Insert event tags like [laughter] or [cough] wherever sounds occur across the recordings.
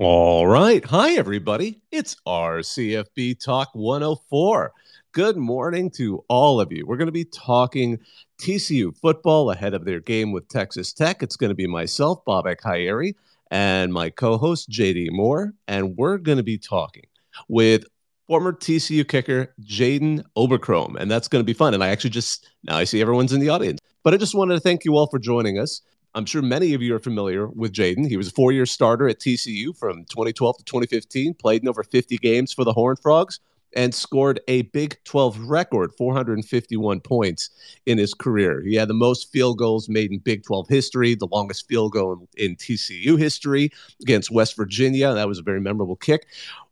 All right. Hi, everybody. It's RCFB Talk 104. Good morning to all of you. We're going to be talking TCU football ahead of their game with Texas Tech. It's going to be myself, Bobak Ha'Eri, and my co host, JD Moore. And we're going to be talking with former TCU kicker Jaden Oberkrom. And that's going to be fun. And I actually just, now I see everyone's in the audience. But I just wanted to thank you all for joining us. I'm sure many of you are familiar with Jaden. He was a four year starter at TCU from 2012 to 2015, played in over 50 games for the Horned Frogs, and scored a Big 12 record 451 points in his career. He had the most field goals made in Big 12 history, the longest field goal in, in TCU history against West Virginia. That was a very memorable kick.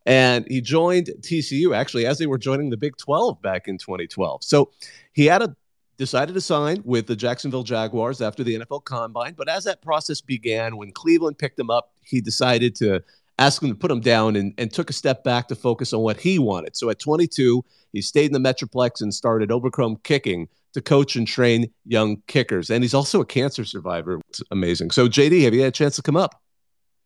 And he joined TCU actually as they were joining the Big 12 back in 2012. So he had a decided to sign with the Jacksonville Jaguars after the NFL Combine. But as that process began, when Cleveland picked him up, he decided to ask him to put him down and, and took a step back to focus on what he wanted. So at 22, he stayed in the Metroplex and started Oberkrom Kicking to coach and train young kickers. And he's also a cancer survivor. It's amazing. So, JD, have you had a chance to come up?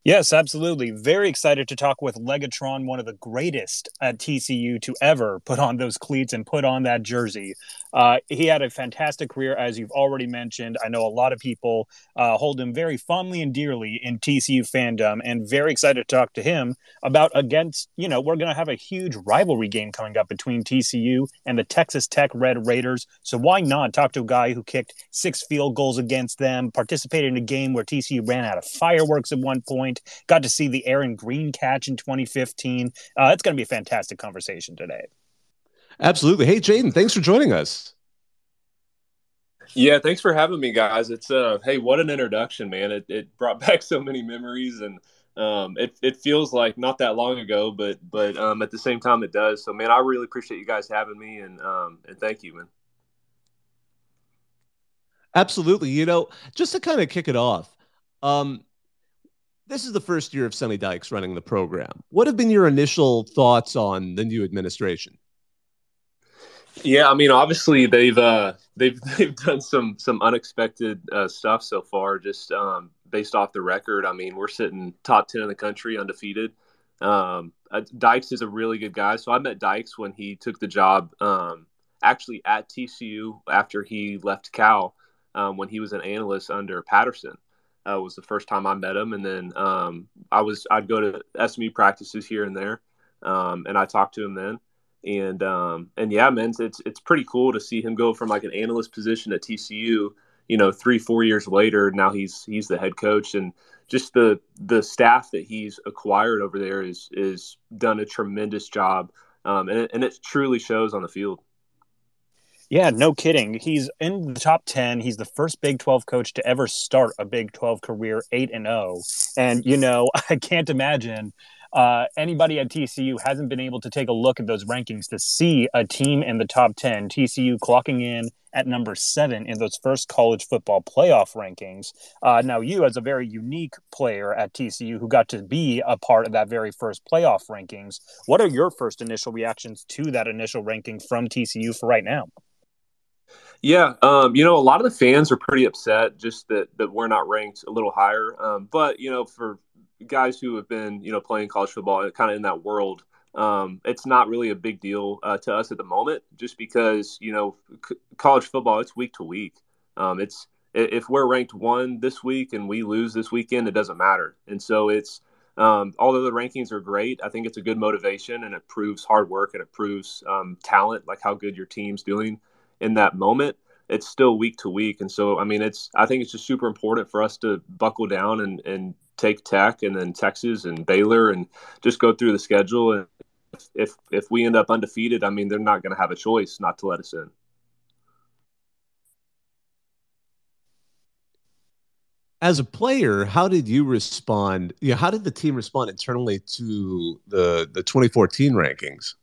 Yes, absolutely. Very excited to talk with Legatron, one of the greatest at TCU to ever put on those cleats and put on that jersey. Uh, he had a fantastic career, as you've already mentioned. I know a lot of people uh, hold him very fondly and dearly in TCU fandom, and very excited to talk to him about against, you know, we're going to have a huge rivalry game coming up between TCU and the Texas Tech Red Raiders. So why not talk to a guy who kicked six field goals against them, participated in a game where TCU ran out of fireworks at one point, got to see the Aaron Green catch in 2015. Uh, it's going to be a fantastic conversation today. Absolutely. Hey, Jaden, thanks for joining us. Yeah, thanks for having me, guys. It's uh, hey, what an introduction, man! It, it brought [laughs] back so many memories, and um, it it feels like not that long ago, but but um, at the same time, it does. So, man, I really appreciate you guys having me, and um, and thank you, man. Absolutely. You know, just to kind of kick it off, um, this is the first year of Sonny Dykes running the program. What have been your initial thoughts on the new administration? Yeah, I mean, obviously they've uh, they've [laughs] they've done some some unexpected uh, stuff so far. Just um, based off the record, I mean, we're sitting top ten in the country, undefeated. Um, uh, Dykes is a really good guy. So I met Dykes when he took the job, um, actually at TCU after he left Cal, um, when he was an analyst under Patterson. Uh, was the first time I met him, and then um, I was I'd go to SMU practices here and there, um, and I talked to him then and um, and yeah, man, it's it's pretty cool to see him go from like an analyst position at TCU, you know, three four years later. Now he's he's the head coach, and just the the staff that he's acquired over there is is done a tremendous job, um, and it, and it truly shows on the field. Yeah, no kidding. He's in the top 10. He's the first Big 12 coach to ever start a Big 12 career 8 and 0. And you know, [laughs] I can't imagine uh, anybody at TCU hasn't been able to take a look at those rankings to see a team in the top 10, TCU clocking in at number seven in those first college football playoff rankings. Uh, now, you, as a very unique player at TCU who got to be a part of that very first playoff rankings, what are your first initial reactions to that initial ranking from TCU for right now? Yeah, um, you know, a lot of the fans are pretty upset just that that we're not ranked a little higher. Um, but you know, for guys who have been you know playing college football kind of in that world um, it's not really a big deal uh, to us at the moment just because you know c- college football it's week to week um, it's if we're ranked one this week and we lose this weekend it doesn't matter and so it's um, although the rankings are great i think it's a good motivation and it proves hard work and it proves um, talent like how good your team's doing in that moment it's still week to week and so i mean it's i think it's just super important for us to buckle down and and take Tech and then Texas and Baylor and just go through the schedule. And if if we end up undefeated, I mean, they're not going to have a choice not to let us in. As a player, how did you respond? Yeah, how did the team respond internally to the the 2014 rankings?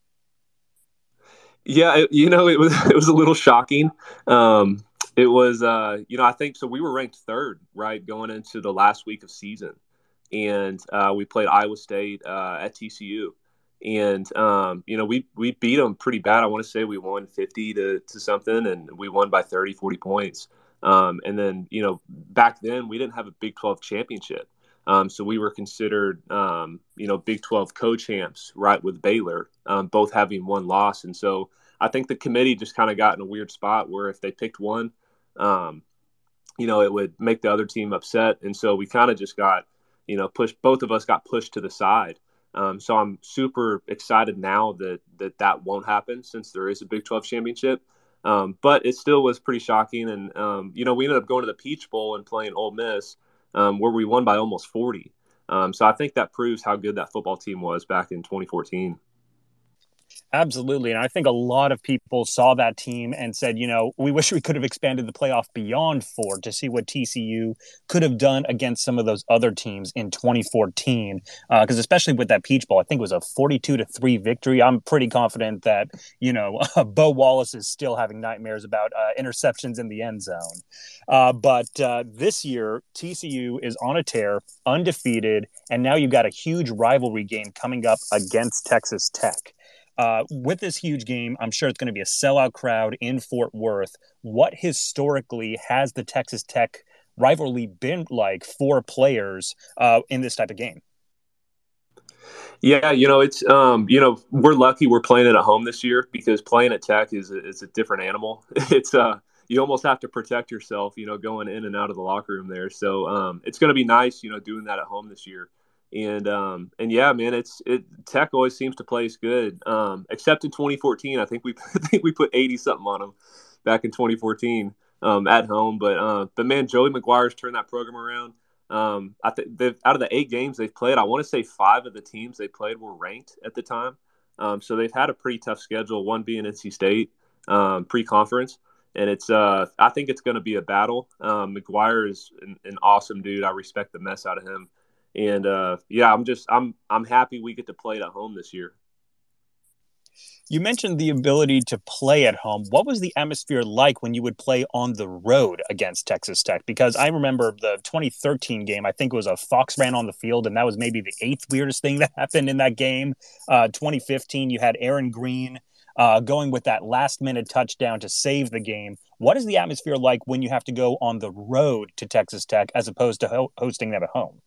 Yeah, you know, it was [laughs] it was a little shocking. Um, it was, uh, you know, I think so. We were ranked third, right, going into the last week of season, and uh, we played Iowa State uh, at TCU, and um, you know we we beat them pretty bad. I want to say we won 50 to, to something, and we won by 30, 40 points. Um, and then you know back then we didn't have a Big 12 championship. Um, so we were considered, um, you know, Big 12 co-champs, right, with Baylor, um, both having one loss. And so I think the committee just kind of got in a weird spot where if they picked one, um, you know, it would make the other team upset. And so we kind of just got, you know, pushed. Both of us got pushed to the side. Um, so I'm super excited now that that that won't happen since there is a Big 12 championship. Um, but it still was pretty shocking. And, you know, we ended up going to the Peach Bowl and playing Ole Miss, um, where we won by almost 40. Um, so I think that proves how good that football team was back in 2014. Absolutely. And I think a lot of people saw that team and said, you know, we wish we could have expanded the playoff beyond four to see what TCU could have done against some of those other teams in 2014. Because uh, especially with that Peach Bowl, I think it was a 42 to 3 victory. I'm pretty confident that, you know, [laughs] Bo Wallace is still having nightmares about uh, interceptions in the end zone. Uh, but uh, this year, TCU is on a tear, undefeated. And now you've got a huge rivalry game coming up against Texas Tech. Uh, with this huge game, I'm sure it's going to be a sellout crowd in Fort Worth. What historically has the Texas Tech rivalry been like for players uh, in this type of game? Yeah, you know, it's um, you know, we're lucky we're playing it at home this year because playing at Tech is a, is a different animal. [laughs] It's uh, you almost have to protect yourself, you know, going in and out of the locker room there. So um, it's going to be nice, you know, doing that at home this year and um and yeah man it's it tech always seems to play place good. Um except in 2014 i think we [laughs] i think we put 80 something on them back in 2014 um at home. But uh but man joey mcguire's turned that program around. Um i think out of the eight games they've played i want to say five of the teams they played were ranked at the time. Um so they've had a pretty tough schedule one being nc state um pre-conference. And it's uh i think it's going to be a battle. Um mcguire is an, an awesome dude. I respect the mess out of him and uh, yeah, I'm just I'm I'm happy we get to play it at home this year. You mentioned the ability to play at home. What was the atmosphere like when you would play on the road against Texas Tech? Because I remember the 2013 game. I think it was a fox ran on the field, and that was maybe the eighth weirdest thing [laughs] that happened in that game. Uh, 2015, you had Aaron Green uh, going with that last minute touchdown to save the game. What is the atmosphere like when you have to go on the road to Texas Tech as opposed to ho- hosting them at home?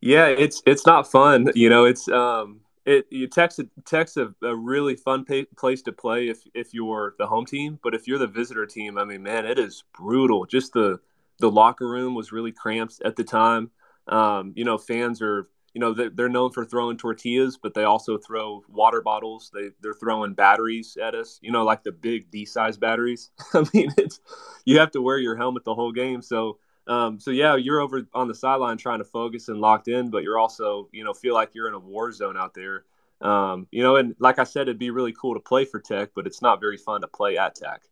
Yeah, it's it's not fun. You know, it's um, it you text text a, a really fun place to play if if you're the home team, but if you're the visitor team, I mean, man, it is brutal. Just the the locker room was really cramped at the time. Um, you know, fans are you know they're known for throwing tortillas, but they also throw water bottles. They they're throwing batteries at us. You know, like the big D size batteries. [laughs] I mean, it's you have to wear your helmet the whole game, so um, so yeah, you're over on the sideline trying to focus and locked in, but you're also, you know, feel like you're in a war zone out there. Um, you know, and like I said, it'd be really cool to play for Tech, but it's not very fun to play at Tech.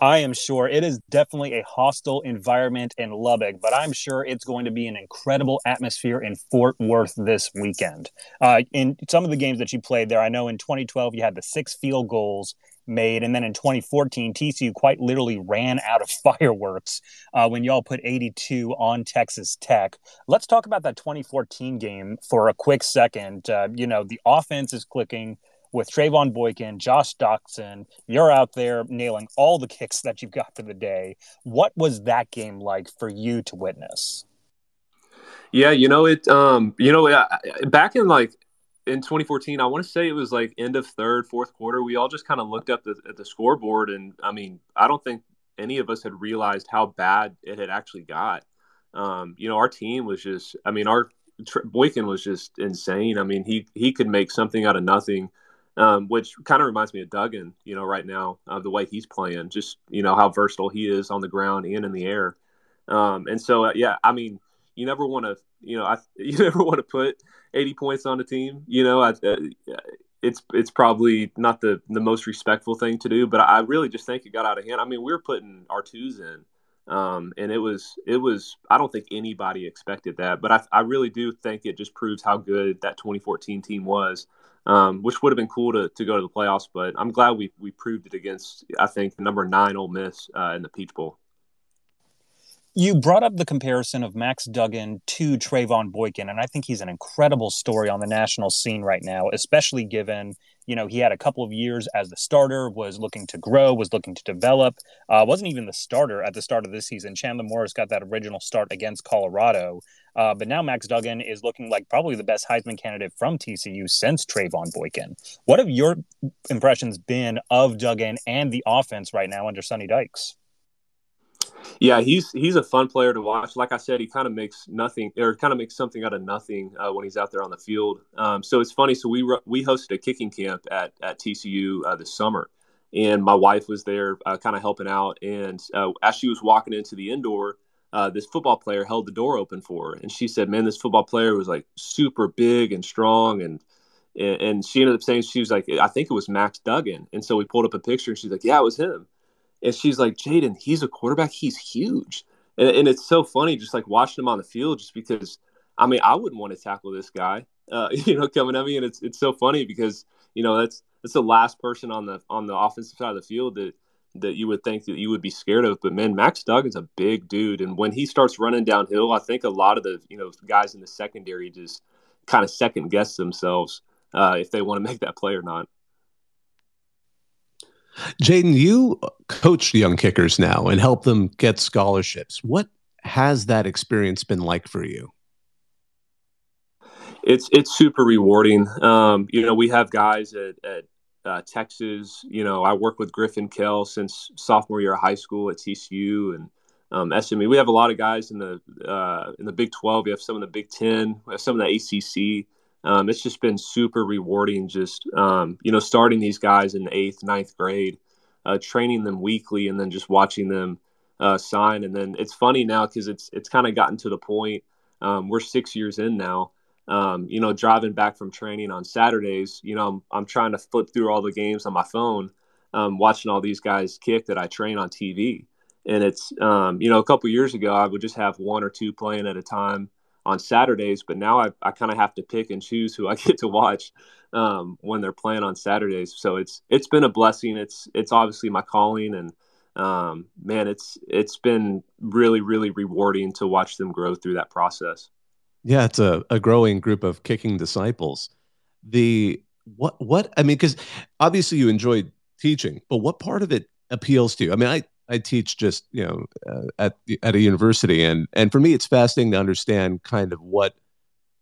I am sure it is definitely a hostile environment in Lubbock, but I'm sure it's going to be an incredible atmosphere in Fort Worth this weekend. Uh, in some of the games that you played there, I know in 2012 you had the six field goals made. And then in 2014, TCU quite literally ran out of [laughs] fireworks uh, when y'all put 82 on Texas Tech. Let's talk about that 2014 game for a quick second. Uh, you know, the offense is clicking with Trevone Boykin, Josh Doctson. You're out there nailing all the kicks that you've got for the day. What was that game like for you to witness? Yeah, you know it. Um, you know, back in like in 2014, I want to say it was like end of third, fourth quarter. We all just kind of looked up the, at the scoreboard, and I mean, I don't think any of us had realized how bad it had actually got. Um, you know, our team was just, I mean, our Boykin was just insane. I mean, he he could make something out of nothing, um, which kind of reminds me of Duggan. You know, right now uh, the way he's playing, just you know how versatile he is on the ground and in the air. Um, and so, uh, yeah, I mean, you never want to, you know, I, [laughs] you never want to put 80 points on a team. You know, I, uh, it's it's probably not the the most respectful thing to do, but I really just think it got out of hand. I mean, we were putting our twos in, um, and it was it was. I don't think anybody expected that, but I I really do think it just proves how good that 2014 team was. Um, which would have been cool to, to go to the playoffs, but I'm glad we, we proved it against I think number nine Ole Miss uh, in the Peach Bowl. You brought up the comparison of Max Duggan to Trevone Boykin, and I think he's an incredible story on the national scene right now, especially given you know he had a couple of years as the starter, was looking to grow, was looking to develop. Uh, wasn't even the starter at the start of this season. Chandler Morris got that original start against Colorado, uh, but now Max Duggan is looking like probably the best Heisman candidate from TCU since Trevone Boykin. What have your impressions been of Duggan and the offense right now under Sonny Dykes? Yeah, he's he's a fun player to watch. Like I said, he kind of makes nothing or kind of makes something out of nothing uh, when he's out there on the field. Um, so it's funny. So we we hosted a kicking camp at at TCU uh, this summer, and my wife was there, uh, kind of helping out. And uh, as she was walking into the indoor, uh, this football player held the door open for her, and she said, "Man, this football player was like super big and strong and." And she ended up saying she was like, I think it was Max Duggan. And so we pulled up a picture, and she's like, "Yeah, it was him." And she's like, Jaden, he's a quarterback. He's huge. And, and it's so funny just like watching him on the field just because, I mean, I wouldn't want to tackle this guy, uh, [laughs] you know, coming at me. And it's, it's so funny because, you know, that's, that's the last person on the, on the offensive side of the field that, that you would think that you would be scared of. But man, Max Duggan's a big dude. And when he starts running downhill, I think a lot of the, you know, guys in the secondary just kind of second guess themselves uh, if they want to make that play or not. Jaden, you coach young kickers now and help them get scholarships. What has that experience been like for you? It's it's super rewarding. Um, you know, we have guys at, at uh, Texas. You know, I work with Griffin Kell since sophomore year of high school at TCU and um, SMU. We have a lot of guys in the uh, in the Big Twelve. We have some in the Big Ten. We have some in the ACC um, it's just been super rewarding just um, you know starting these guys in eighth ninth grade uh, training them weekly and then just watching them uh, sign. And then it's funny now because it's it's kind of gotten to the point um, we're six years in now um, you know driving back from training on saturdays you know i'm, I'm trying to flip through all the games on my phone um, watching all these guys kick that i train on tv and it's um, you know a couple years ago i would just have one or two playing at a time on Saturdays, but now I, I kind of have to pick and choose who I [laughs] get to watch um, when they're playing on Saturdays. So it's it's been a blessing. It's it's obviously my calling, and um, man, it's it's been really really rewarding to watch them grow through that process. Yeah, it's a, a growing group of kicking disciples. The what what I mean, because obviously you enjoyed teaching, but what part of it appeals to you? I mean, I I teach just you know uh, at at a university, and and for me, it's fascinating to understand kind of what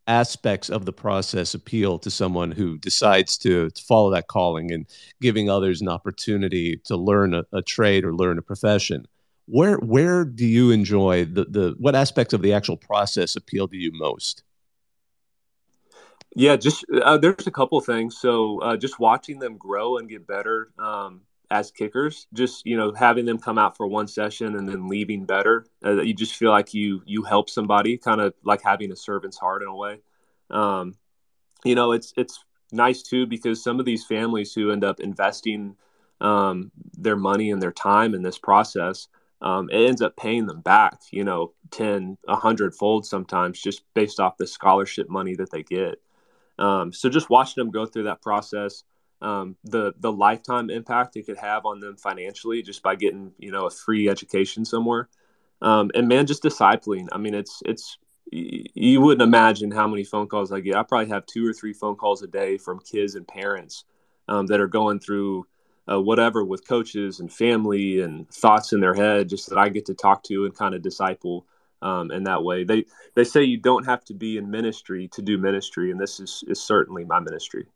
aspects of the process appeal to someone who decides to, to follow that calling and giving others an opportunity to learn a, a trade or learn a profession. Where where do you enjoy the the what aspects of the actual process appeal to you most? Yeah, just uh, there's a couple things. So uh, just watching them grow and get better. Um, as kickers just you know having them come out for one session and then leaving better uh, you just feel like you you help somebody kind of like having a servant's heart in a way. Um, you know it's it's nice too because some of these families who end up investing um, their money and their time in this process um, it ends up paying them back you know 10 100 fold sometimes just based off the scholarship money that they get. Um, so just watching them go through that process um, the the lifetime impact it could have on them financially just by getting you know a free education somewhere. Um, and man just discipling. I mean it's it's you wouldn't imagine how many phone calls i get. I probably have two or three phone calls a day from kids and parents um, that are going through uh, whatever with coaches and family and thoughts in their head just that i get to talk to and kind of disciple um, in that way. They they say you don't have to be in ministry to do ministry and this is, is certainly my ministry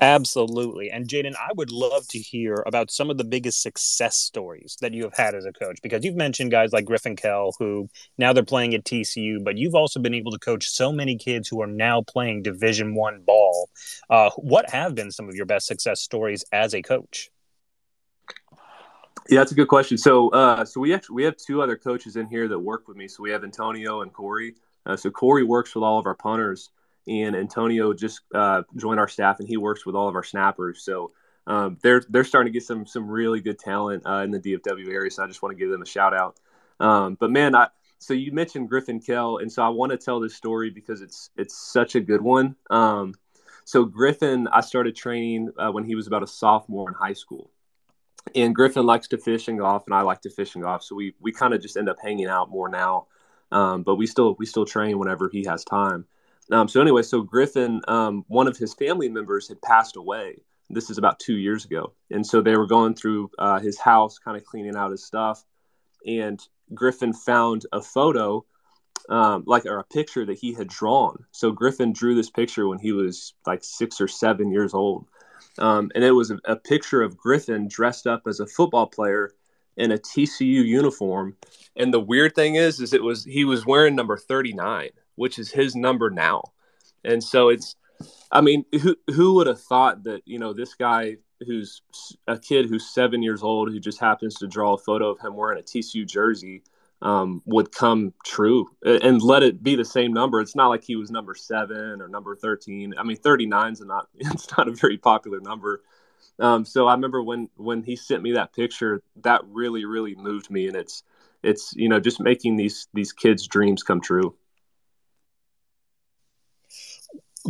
Absolutely. And Jaden, I would love to hear about some of the biggest success stories that you have had as a coach because you've mentioned guys like Griffin Kell who now they're playing at TCU, but you've also been able to coach so many kids who are now playing Division 1 ball. Uh, what have been some of your best success stories as a coach? Yeah, that's a good question. So, uh, so we actually we have two other coaches in here that work with me. So we have Antonio and Corey. Uh, so Corey works with all of our punters and Antonio just uh, joined our staff, and he works with all of our snappers. So um, they're they're starting to get some some really good talent uh, in the DFW area. So I just want to give them a shout out. Um, but man, I, so you mentioned Griffin Kell, and so I want to tell this story because it's it's such a good one. Um, so Griffin, I started training uh, when he was about a sophomore in high school, and Griffin likes to fish and golf, and I like to fish and golf. So we we kind of just end up hanging out more now. Um, but we still we still train whenever he has time. Um, so anyway, so Griffin, um, one of his family members had passed away. This is about two years ago, and so they were going through uh, his house, kind of cleaning out his stuff, and Griffin found a photo, um, like or a picture that he had drawn. So Griffin drew this picture when he was like six or seven years old, um, and it was a, a picture of Griffin dressed up as a football player in a TCU uniform. And the weird thing is, is it was he was wearing number 39, which is his number now. And so it's, I mean, who who would have thought that you know this guy who's a kid who's seven years old who just happens to draw a photo of him wearing a TCU jersey um, would come true and let it be the same number. It's not like he was number seven or number 13. I mean, 39 is not, [laughs] it's not a very popular number. Um, so I remember when, when he sent me that picture, that really, really moved me. And it's, it's, you know, just making these, these kids dreams come true.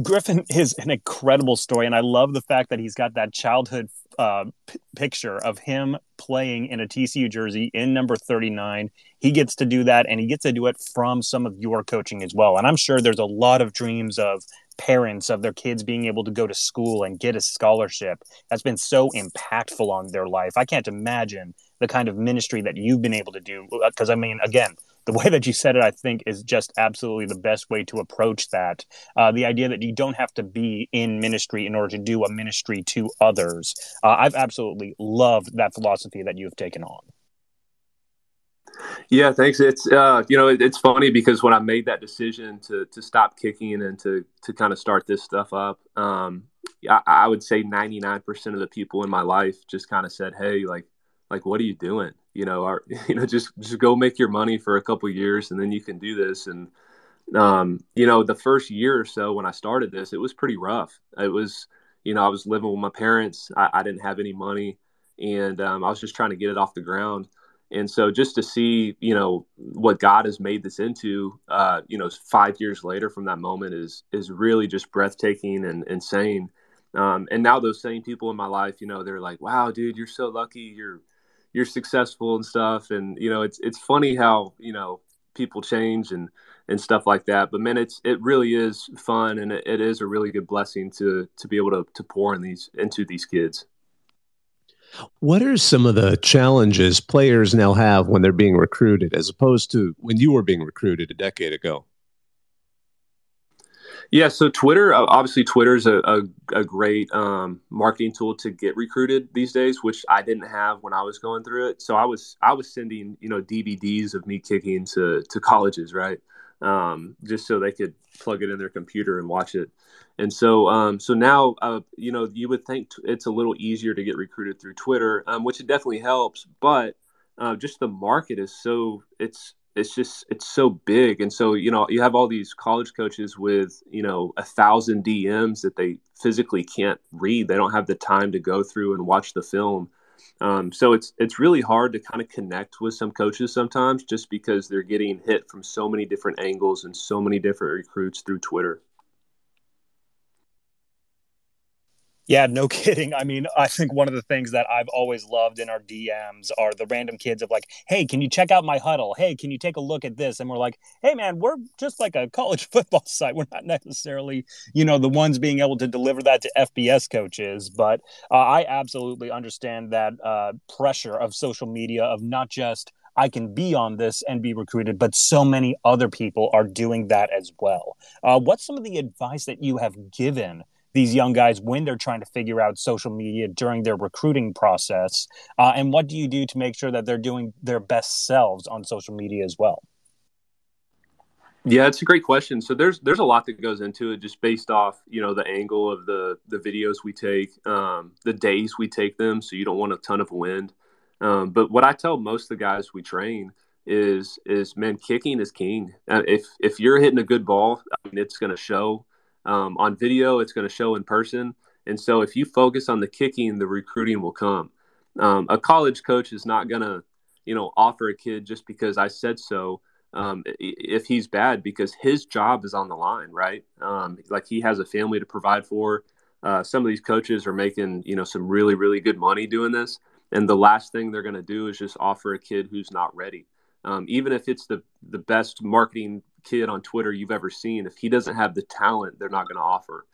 Griffin is an incredible story, and I love the fact that he's got that childhood uh, p- picture of him playing in a TCU jersey in number 39. He gets to do that, and he gets to do it from some of your coaching as well. And I'm sure there's a lot of dreams of parents of their kids being able to go to school and get a scholarship. That's been so impactful on their life. I can't imagine the kind of ministry that you've been able to do. Because, I mean, again, the way that you said it, I think, is just absolutely the best way to approach that. Uh, the idea that you don't have to be in ministry in order to do a ministry to others. Uh, I've absolutely loved that philosophy that you have taken on. Yeah, thanks. It's uh, you know it, it's funny because when I made that decision to to stop kicking and to to kind of start this stuff up, um, I, I would say ninety nine percent of the people in my life just kind of said, "Hey, like like what are you doing you know our, [laughs] you know just just go make your money for a couple years and then you can do this. And um, you know the first year or so when i started this it was pretty rough. It was you know i was living with my parents. I, I didn't have any money and um, i was just trying to get it off the ground. And so just to see you know what god has made this into uh, you know five years later from that moment is is really just breathtaking and insane. Um, and now those same people in my life you know they're like wow dude you're so lucky. You're you're successful and stuff. And you know it's it's funny how you know people change and and stuff like that. But man it's it really is fun and it, it is a really good blessing to to be able to to pour in these into these kids. What are some of the challenges players now have when they're being recruited as opposed to when you were being recruited a decade ago yeah, so Twitter, obviously, Twitter is a, a, a, great um, marketing tool to get recruited these days, which I didn't have when I was going through it. So I was I was sending you know DVDs of me kicking to to colleges, right, um, just so they could plug it in their computer and watch it. And so um, so now uh, you know you would think it's a little easier to get recruited through Twitter, um, which it definitely helps, but uh, just the market is so it's it's just it's so big. And so you know you have all these college coaches with you know a thousand dms that they physically can't read. They don't have the time to go through and watch the film. Um, so it's it's really hard to kind of connect with some coaches sometimes just because they're getting hit from so many different angles and so many different recruits through twitter Yeah, no [laughs] kidding. I mean, I think one of the things that I've always loved in our DMs are the random kids of like, hey, can you check out my huddle? Hey, can you take a look at this? And we're like, hey, man, we're just like a college [laughs] football site. We're not necessarily, you know, the ones being able to deliver that to FBS coaches. But uh, I absolutely understand that uh, pressure of social media, of not just, I can be on this and be recruited, but so many other people are doing that as well. Uh, what's some of the advice that you have given? These young guys when they're trying to figure out social media during their recruiting process? Uh, and what do you do to make sure that they're doing their best selves on social media as well? Yeah, it's a great question. So there's there's a lot that goes into it, just based off you know the angle of the the videos we take, um, the days we take them. So you don't want a ton of wind. Um, but what I tell most of the guys we train is is man, kicking is king. Uh, if if you're hitting a good ball, I mean, it's going to show. Um, on video, it's going to show in person. And so if you focus on the kicking, the recruiting will come. Um, a college coach is not going to, you know, offer a kid just because I said so. Um, if he's bad, because his job is on the line, right? Um, like he has a family to provide for. Uh, some of these coaches are making, you know, some really, really good money doing this, and the last thing they're going to do is just offer a kid who's not ready. Um, even if it's the the best marketing kid on Twitter you've ever seen, if he doesn't have the talent, they're not going to offer.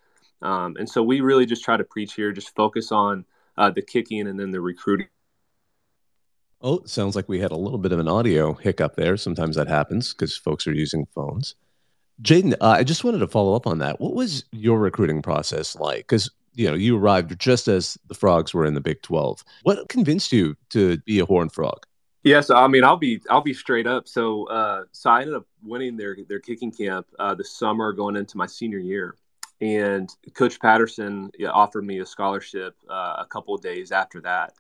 Um, and so we really just try to preach here, just focus on uh, the kicking and then the recruiting. Oh, sounds like we had a little bit of an audio hiccup there. Sometimes that happens because folks are using phones. Jaden, uh, I just wanted to follow up on that. What was your recruiting process like? Because you know you arrived just as the Frogs were in the Big Twelve. What convinced you to be a Horn Frog? Yes, I mean I'll be I'll be straight up. So uh, so I ended up winning their their kicking camp uh, the summer going into my senior year, and Coach Patterson offered me a scholarship uh, a couple of days after that,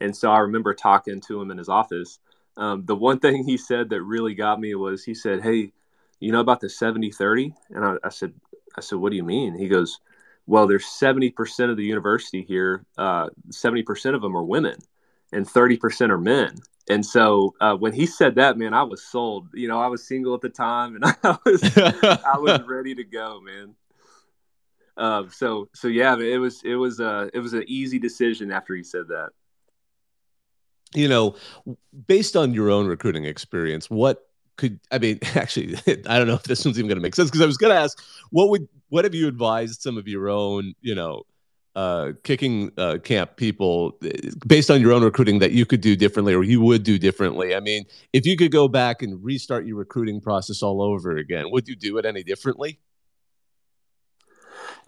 and so I remember talking to him in his office. Um, the one thing he said that really got me was he said, "Hey, you know about the 70-30? And I, I said, I said, what do you mean? He goes, well, there's 70% of the university here. Uh, 70% of them are women and 30% are men. And so uh, when he said that, man, I was sold. You know, I was single at the time, and [laughs] I was I was [laughs] ready to go, man. Uh, so so yeah, it was it was uh it was an easy decision after he said that. You know, based on your own recruiting experience, what could I mean [laughs] actually I don't know if this one's even going to make sense because I was going to ask what would what have you advised some of your own you know uh, kicking uh, camp people based on your own recruiting that you could do differently or you would do differently? I mean, if you could go back and restart your recruiting process all over again, would you do it any differently?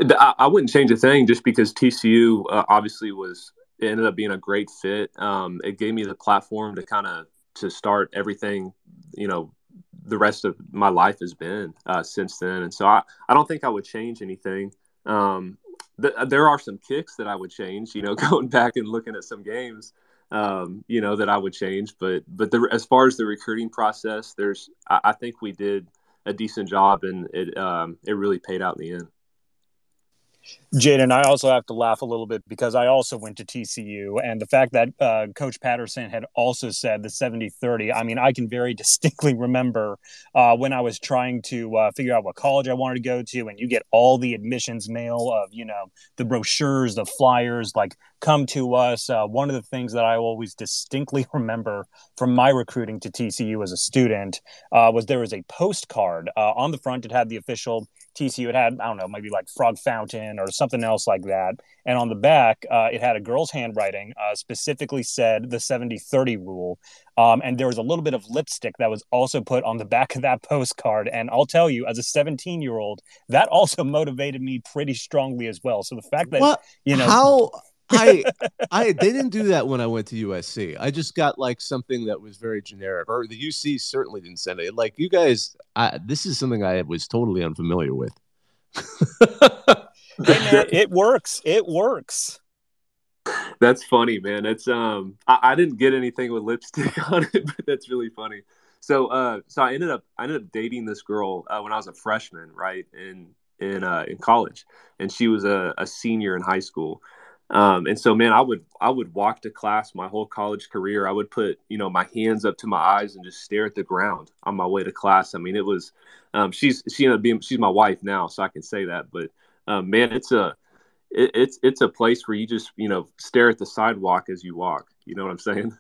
I, I wouldn't change a thing just because TCU uh, obviously was it ended up being a great fit. Um, it gave me the platform to kind of to start everything, you know, the rest of my life has been uh, since then. And so I, I don't think I would change anything. Um, th- there are some kicks that I would change, you know, [laughs] going back and looking at some games, um, you know, that I would change. But but the, as far as the recruiting process, there's I, I think we did a decent job and it um, it really paid out in the end. Jaden, I also have to laugh a little bit because I also went to TCU. And the fact that uh, Coach Patterson had also said the 70 30, I mean, I can very [laughs] distinctly remember uh, when I was trying to uh, figure out what college I wanted to go to, and you get all the admissions mail of, you know, the brochures, the flyers, like, come to us. Uh, one of the things that I always distinctly [laughs] remember from my recruiting to TCU as a student uh, was there was a postcard uh, on the front. It had the official TCU. It had, I don't know, maybe like Frog Fountain or something else like that. And on the back, uh, it had a girl's handwriting, uh, specifically said the 70 30 rule. Um, and there was a little bit of lipstick that was also put on the back of that [laughs] postcard. And I'll tell you, as a 17 year old, that also [laughs] motivated me pretty strongly as well. So the fact that, what? you know, how. I, [laughs] I, they didn't do that when I went to USC. I just got like something that was very generic, or the UC certainly didn't send it. Like you guys, I, this is something I was totally unfamiliar with. hey [laughs] man, it works. It works. That's funny, man. It's um, I, I, didn't get anything with lipstick [laughs] on it, but that's really funny. So, uh, so I ended up, I ended up dating this girl uh, when I was a freshman, right in in uh, in college, and she was a, a senior in high school. Um, and so, man, I would I would walk to class my whole college career. I would put you know my hands up to my eyes and just stare at the ground on my way to class. I mean, it was um, she's she ended up being she's my wife now, so I can say that. But um, man, it's a it, it's it's a place where you just you know stare at the sidewalk as you walk. You know what I'm saying?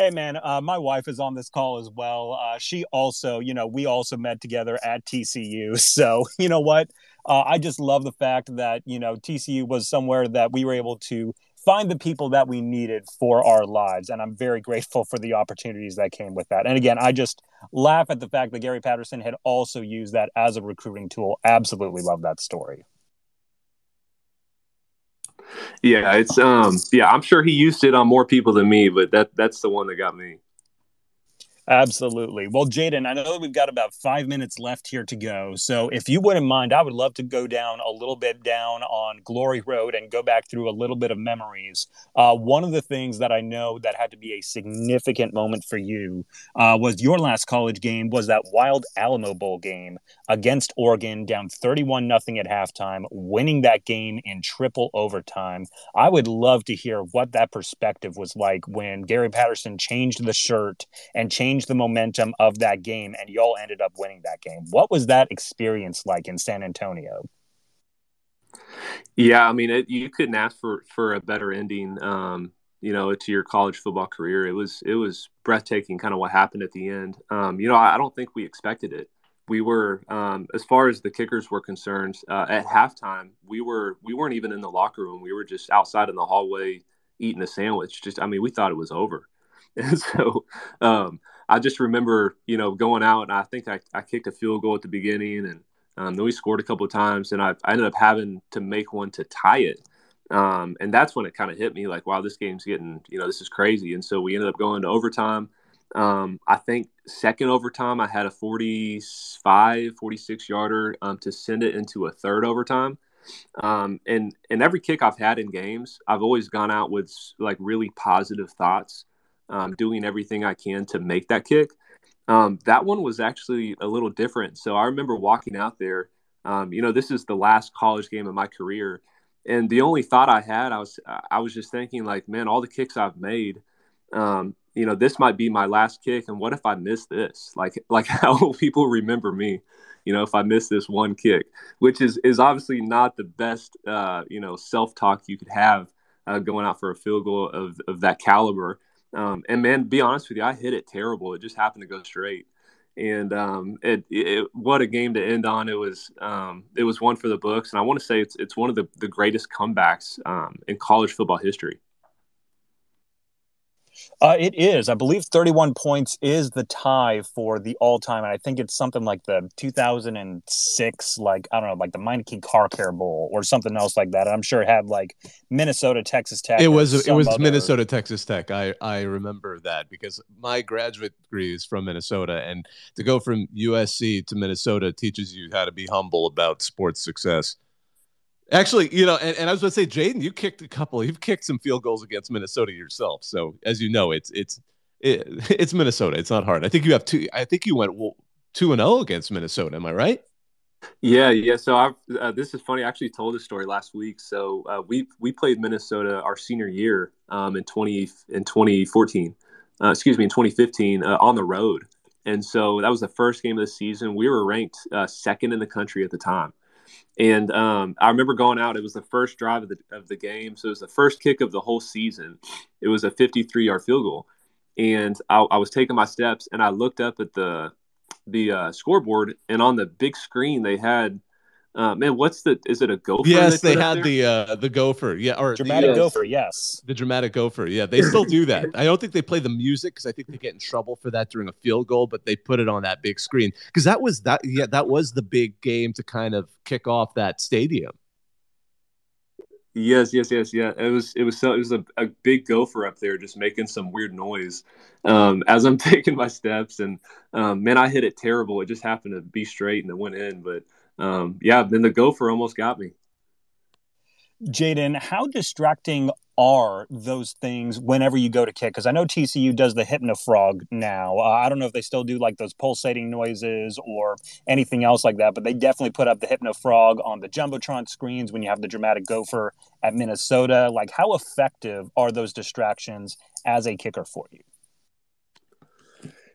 Hey man, uh, my wife is on this call as well. Uh, she also, you know, we also met together at TCU. [laughs] So you know what? Uh, I just love the fact that you know TCU was somewhere that we were able to find the people that we needed for our lives. And I'm very grateful for the opportunities that came with that. And again, I just laugh at the fact that Gary Patterson had also used that as a recruiting tool. Absolutely love that story. Yeah, it's um yeah, I'm sure he used it on more people than me, but that that's the one that got me. Absolutely. Well, Jaden, I know we've got about five minutes left here to go. So, if you wouldn't mind, I would love to go down a little bit down on Glory Road and go back through a little bit of memories. Uh, one of the things that I know that had to be a significant moment for you uh, was your last college game was that Wild Alamo Bowl game against Oregon, down 31 nothing at halftime, winning that game in triple overtime. I would love to hear what that perspective was like when Gary Patterson changed the shirt and changed changed the momentum of that game, and y'all ended up winning that game. What was that experience like in San Antonio? Yeah, I mean, it, you couldn't ask for for a better ending. Um, you know, to your college football career. It was it was breathtaking, kind of what happened at the end. Um, you know, I, I, don't think we expected it. We were, um, as far as the kickers were concerned, uh, at halftime, we were we weren't even in the locker room. We were just outside in the hallway eating a sandwich. Just, I mean, we thought it was over. [laughs] And so, um, I just remember, you know, going out and I think I, I kicked a field goal at the beginning and um, then we scored a couple of times and I, I ended up having to make one to tie it. Um, and that's when it kind of hit me like, wow, this game's getting, you know, this is crazy. And so we ended up going to overtime. Um, I think second overtime, I had a 45, 46 yarder um, to send it into a third overtime. Um, and, and every kick I've had in games, I've always gone out with like really positive thoughts, um, doing everything I can to make that kick. Um, that one was actually a little different. So I remember walking out there. Um, you know, this is the last college game of my career, and the only thought I had, I was, I was just thinking, like, man, all the kicks I've made, um, you know, this might be my last kick, and what if I miss this? Like, [laughs] like how will people remember me? You know, if I miss this one kick, which is is obviously not the best, uh, you know, self talk you could have uh, going out for a field goal of of that caliber. Um, and man, be honest with you, I hit it terrible. It just happened to go straight. And um, it, it, what a game to end on. It was um, it was one for the books, and I want to say it's it's one of the, the greatest comebacks um, in college football history. Uh, it is. I believe 31 points is the tie for the all time. And I think it's something like the 2006, like, I don't know, like the Meineke Car Care Bowl or something else like that. And I'm sure it had like Minnesota, Texas Tech. It was, it was other... Minnesota, Texas Tech. I, I remember that because my graduate degree is from Minnesota. And to go from USC to Minnesota teaches you how to be humble about sports success. Actually, you know, and, and I was going to say, Jaden, you kicked a couple. You've kicked some field goals against Minnesota yourself. So as you know, it's it's it, [laughs] it's Minnesota. It's not hard. I think you have two. I think you went two and zero oh against Minnesota. Am I right? Yeah, yeah. So I uh, this is funny. I actually told this story last week. So uh, we we played Minnesota our senior year um, in twenty in twenty fourteen. Uh, excuse me, in twenty fifteen uh, on the road. And so that was the first game of the season. We were ranked uh, second in the country at the time. And um, I remember going out. It was the first drive of the of the game, so it was the first kick of the whole season. It was a 53 yard field goal, and I, I, was taking my steps, and I looked up at the the uh, scoreboard, and on the big screen they had uh, man, what's the? Is it a gopher? Yes, they, they had the uh, the gopher. Yeah, or dramatic the, gopher. Yes, the dramatic gopher. Yeah, they still do that. [laughs] I don't think they play the music because I think they get in trouble for that during a field goal. But they put it on that big screen because that was that. Yeah, that was the big game to kind of kick off that stadium. Yes, yes, yes, yeah. It was it was so it was a, a big gopher up there just making some weird noise um, as I'm [laughs] taking my steps and um, man, I hit it terrible. It just happened to be straight and it went in, but um, yeah, then the gopher almost got me. Jaden, how distracting are those things whenever you go to kick? Because I know TCU does the hypnofrog now. Uh, I don't know if they still do like those pulsating noises or anything else like that, but they definitely put up the hypnofrog on the jumbotron screens when you have the dramatic gopher at Minnesota. Like, how effective are those distractions as a kicker for you?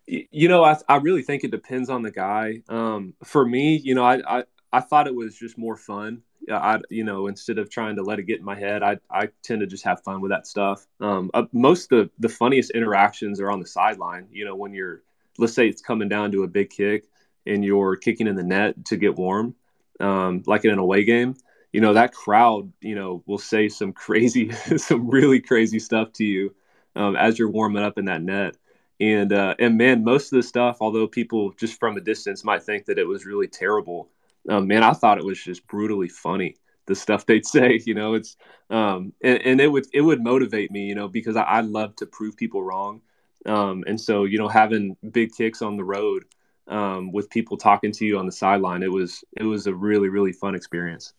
You know, I, I really think it depends on the guy. Um, for me, you know, I, I I thought it was just more fun. I, you know, instead of trying to let it get in my head, I, I tend to just have fun with that stuff. Um, uh, most of the, the funniest interactions are on the sideline. You know, when you're, let's say it's coming down to a big kick and you're kicking in the net to get warm, um, like in an away game, you know, that crowd, you know, will say some [laughs] crazy, some really crazy stuff to you um, as you're warming up in that net. And, uh, and man, most of the stuff, although people just from a distance might think that it was really terrible, um, man, I thought it was just brutally funny. The stuff [laughs] they'd say, you know, it's um, and, and it would it would motivate me, you know, because I, I love to prove people wrong. Um, and so, you know, having big kicks on the road um, with people talking to you on the sideline, it was it was a really really fun experience.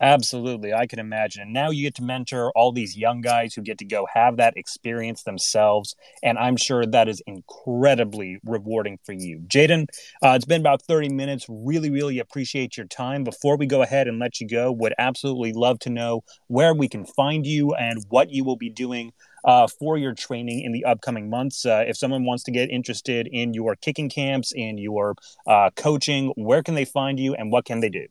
Absolutely. I can imagine. And now you get to mentor all these young guys who get to go have that experience themselves. And I'm sure that is incredibly rewarding for you. Jaden, uh, it's been about 30 minutes. Really, really appreciate your time. Before we go ahead and let you go, would absolutely love to know where we can find you and what you will be doing uh, for your training in the upcoming months. Uh, if someone wants to get interested in your kicking camps, in your uh, coaching, where can they find you and what can they do?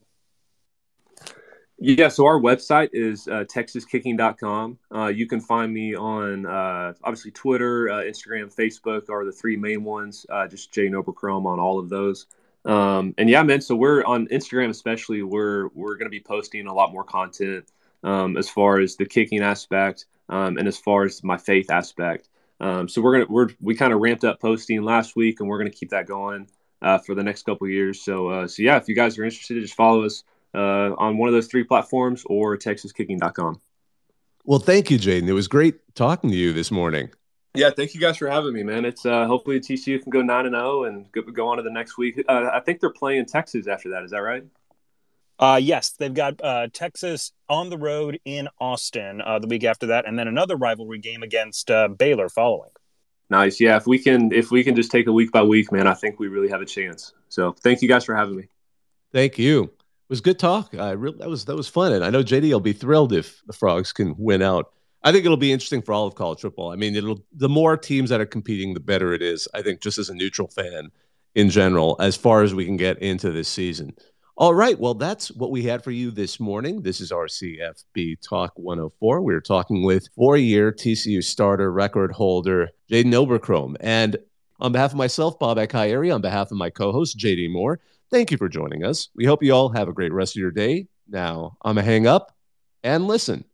Yeah, so our website is uh, texaskicking.com. Uh, you can find me on uh, obviously Twitter, uh, Instagram, Facebook are the three main ones. Uh, just Jay Oberkrom on all of those. Um, and yeah, man, so we're on Instagram, especially. We're we're going to be posting a lot more content um, as far as the kicking aspect um, and as far as my faith aspect. Um, so we're gonna we're we kind of ramped up posting last week, and we're gonna keep that going uh, for the next couple years. So so yeah, if you guys are interested, just follow us uh, on one of those three platforms or texaskicking.com. Well, thank you, Jaden. It was great talking to you this morning. Yeah, thank you guys for having me, man. It's uh, hopefully TCU can go nine and zero oh and go, go, on to the next week. Uh, I think they're playing Texas after that. Is that right? Uh, yes, they've got uh, Texas on the road in Austin uh, the week after that, and then another rivalry game against uh, Baylor following. Nice, yeah. If we can, if we can just take a week by week, man, I think we really have a chance. So, thank you guys for having me. Thank you was good talk. I really that was that was fun, and I know JD will be thrilled if the Frogs can win out. I think it'll be interesting for all of college football. I mean, it'll the more teams that are competing, the better it is. I think just as a neutral fan in general, as far as we can get into this season. All right, well, that's what we had for you this morning. This is our CFB Talk 104. We are talking with four-year TCU starter record holder Jaden Oberkrom, and on behalf of myself, Bob Akayeri, on behalf of my co-host JD Moore. Thank you for joining us. We hope you all have a great rest of your day. Now, I'm a hang up and listen.